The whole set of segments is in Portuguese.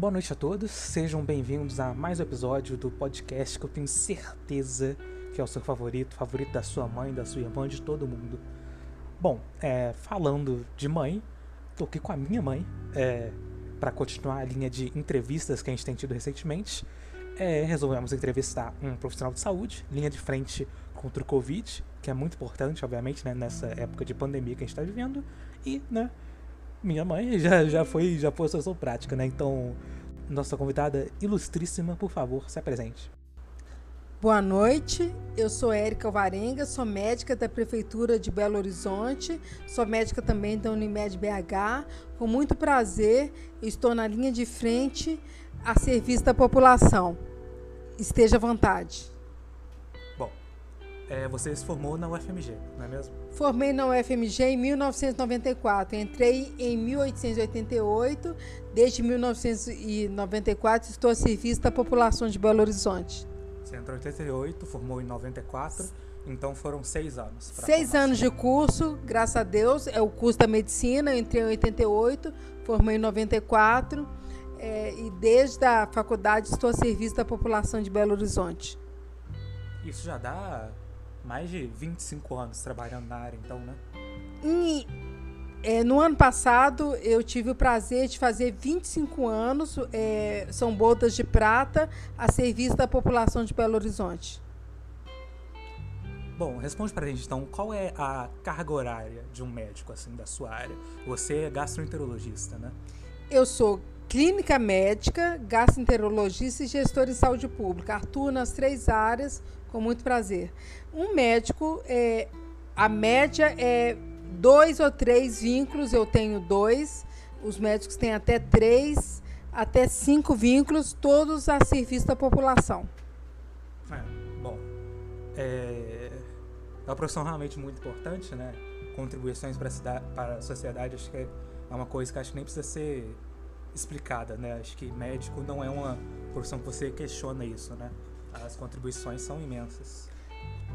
Boa noite a todos, sejam bem-vindos a mais um episódio do podcast que eu tenho certeza que é o seu favorito, favorito da sua mãe, da sua irmã, de todo mundo. Bom, é, falando de mãe, tô aqui com a minha mãe é, para continuar a linha de entrevistas que a gente tem tido recentemente. É, resolvemos entrevistar um profissional de saúde, linha de frente contra o Covid, que é muito importante, obviamente, né, nessa época de pandemia que a gente está vivendo, e, né, minha mãe já, já foi já foi sua prática, né? Então, nossa convidada ilustríssima, por favor, se apresente. Boa noite, eu sou Érica Alvarenga, sou médica da Prefeitura de Belo Horizonte, sou médica também da Unimed BH. Com muito prazer, estou na linha de frente a serviço da população. Esteja à vontade. É, você se formou na UFMG, não é mesmo? Formei na UFMG em 1994. Entrei em 1888. Desde 1994 estou a serviço da população de Belo Horizonte. Você entrou em 88, formou em 94. Então foram seis anos. Seis anos de curso, graças a Deus. É o curso da medicina. Eu entrei em 88, formei em 94. É, e desde a faculdade estou a serviço da população de Belo Horizonte. Isso já dá mais de 25 anos trabalhando na área, então, né? E, é, no ano passado, eu tive o prazer de fazer 25 anos, é, são botas de prata, a serviço da população de Belo Horizonte. Bom, responde pra gente então, qual é a carga horária de um médico, assim, da sua área? Você é gastroenterologista, né? Eu sou clínica médica, gastroenterologista e gestor em saúde pública. Atuo nas três áreas, com muito prazer. Um médico, é, a média é dois ou três vínculos, eu tenho dois. Os médicos têm até três, até cinco vínculos, todos a serviço da população. É, bom, é, é uma profissão realmente muito importante, né? Contribuições para a, para a sociedade, acho que é uma coisa que acho que nem precisa ser explicada, né? Acho que médico não é uma profissão que você questiona isso, né? As contribuições são imensas.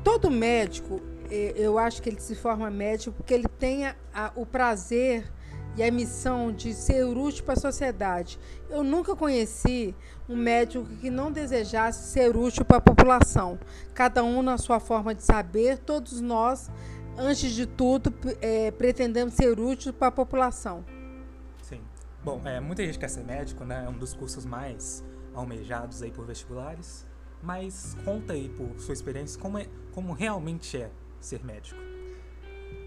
Todo médico, eu acho que ele se forma médico porque ele tem a, a, o prazer e a missão de ser útil para a sociedade. Eu nunca conheci um médico que não desejasse ser útil para a população. Cada um na sua forma de saber, todos nós, antes de tudo, é, pretendemos ser úteis para a população. Bom, é, muita gente quer ser médico, né? É um dos cursos mais almejados aí por vestibulares. Mas conta aí por sua experiência como, é, como realmente é ser médico.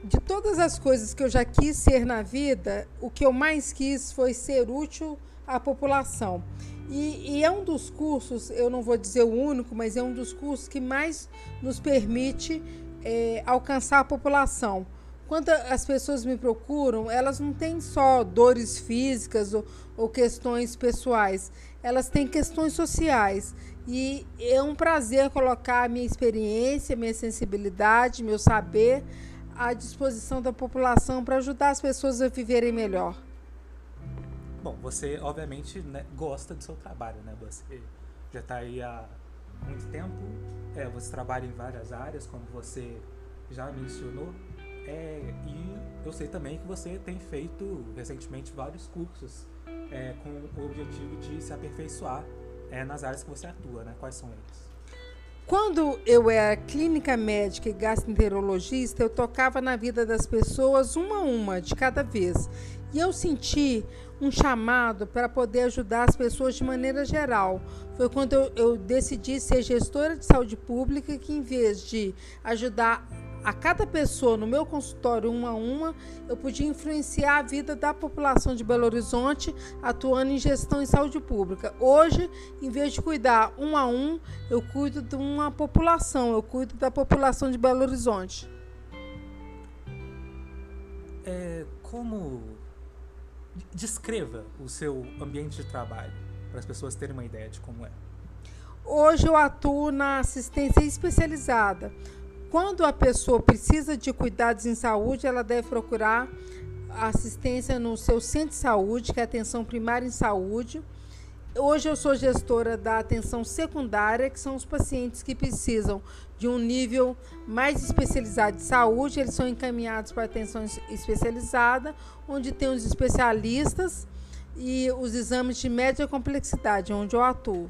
De todas as coisas que eu já quis ser na vida, o que eu mais quis foi ser útil à população. E, e, é um dos cursos, eu não vou dizer o único, mas é um dos cursos que mais nos permite é, alcançar a população. Quando as pessoas me procuram, elas não têm só dores físicas ou, ou questões pessoais, elas têm questões sociais. E é um prazer colocar a minha experiência, minha sensibilidade, meu saber à disposição da população para ajudar as pessoas a viverem melhor. Bom, você obviamente né, gosta do seu trabalho, né? Você já está aí há muito tempo, é, você trabalha em várias áreas, como você já mencionou, é, e eu sei também que você tem feito recentemente vários cursos é, com o objetivo de se aperfeiçoar é, nas áreas que você atua, né? Quais são eles? Quando eu era clínica médica e gastroenterologista, eu tocava na vida das pessoas uma a uma, de cada vez. E eu senti um chamado para poder ajudar as pessoas de maneira geral. Foi quando eu, eu decidi ser gestora de saúde pública que, em vez de ajudar a cada pessoa no meu consultório, uma a uma, eu podia influenciar a vida da população de Belo Horizonte, atuando em gestão em saúde pública. Hoje, em vez de cuidar um a um, eu cuido de uma população, eu cuido da população de Belo Horizonte. É, como. Descreva o seu ambiente de trabalho, para as pessoas terem uma ideia de como é. Hoje eu atuo na assistência especializada quando a pessoa precisa de cuidados em saúde, ela deve procurar assistência no seu centro de saúde, que é atenção primária em saúde. Hoje eu sou gestora da atenção secundária, que são os pacientes que precisam de um nível mais especializado de saúde, eles são encaminhados para atenção especializada, onde tem os especialistas e os exames de média complexidade, onde eu atuo.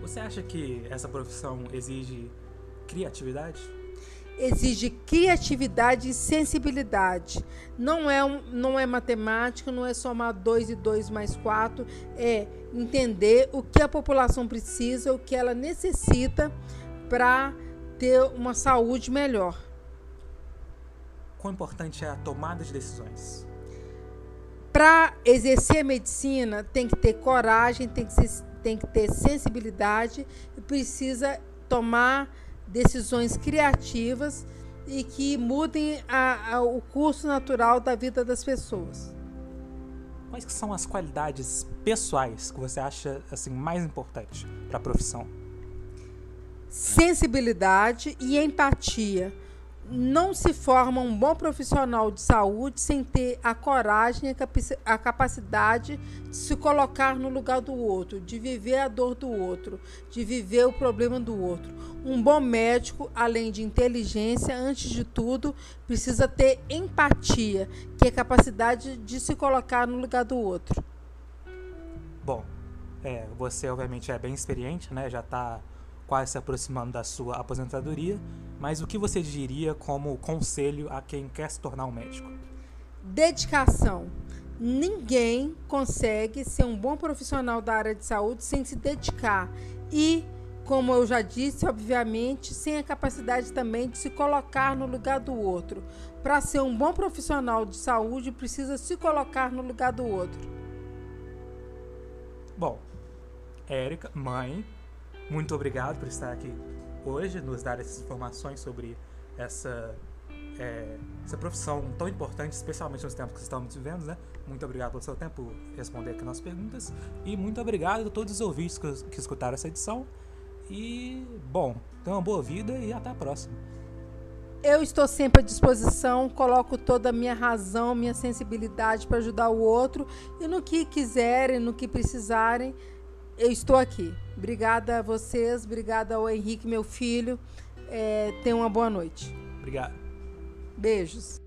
Você acha que essa profissão exige criatividade? Exige criatividade e sensibilidade. Não é, um, não é matemática, não é somar 2 e 2 mais 4, é entender o que a população precisa, o que ela necessita para ter uma saúde melhor. Quão importante é a tomada de decisões? Para exercer a medicina, tem que ter coragem, tem que, ser, tem que ter sensibilidade e precisa tomar decisões criativas e que mudem a, a, o curso natural da vida das pessoas. Quais que são as qualidades pessoais que você acha assim mais importantes para a profissão? Sensibilidade e empatia não se forma um bom profissional de saúde sem ter a coragem e a capacidade de se colocar no lugar do outro, de viver a dor do outro, de viver o problema do outro. Um bom médico, além de inteligência, antes de tudo, precisa ter empatia, que é a capacidade de se colocar no lugar do outro. Bom, é, você obviamente é bem experiente, né? Já está quase se aproximando da sua aposentadoria, mas o que você diria como conselho a quem quer se tornar um médico? Dedicação. Ninguém consegue ser um bom profissional da área de saúde sem se dedicar e, como eu já disse, obviamente, sem a capacidade também de se colocar no lugar do outro. Para ser um bom profissional de saúde, precisa se colocar no lugar do outro. Bom, Érica, mãe, muito obrigado por estar aqui hoje, nos dar essas informações sobre essa, é, essa profissão tão importante, especialmente nos tempos que estamos vivendo, né? Muito obrigado pelo seu tempo responder aqui nossas perguntas e muito obrigado a todos os ouvintes que, que escutaram essa edição. E, bom, tenha uma boa vida e até a próxima. Eu estou sempre à disposição, coloco toda a minha razão, minha sensibilidade para ajudar o outro e no que quiserem, no que precisarem, eu estou aqui. Obrigada a vocês, obrigada ao Henrique, meu filho. É, tenham uma boa noite. Obrigado. Beijos.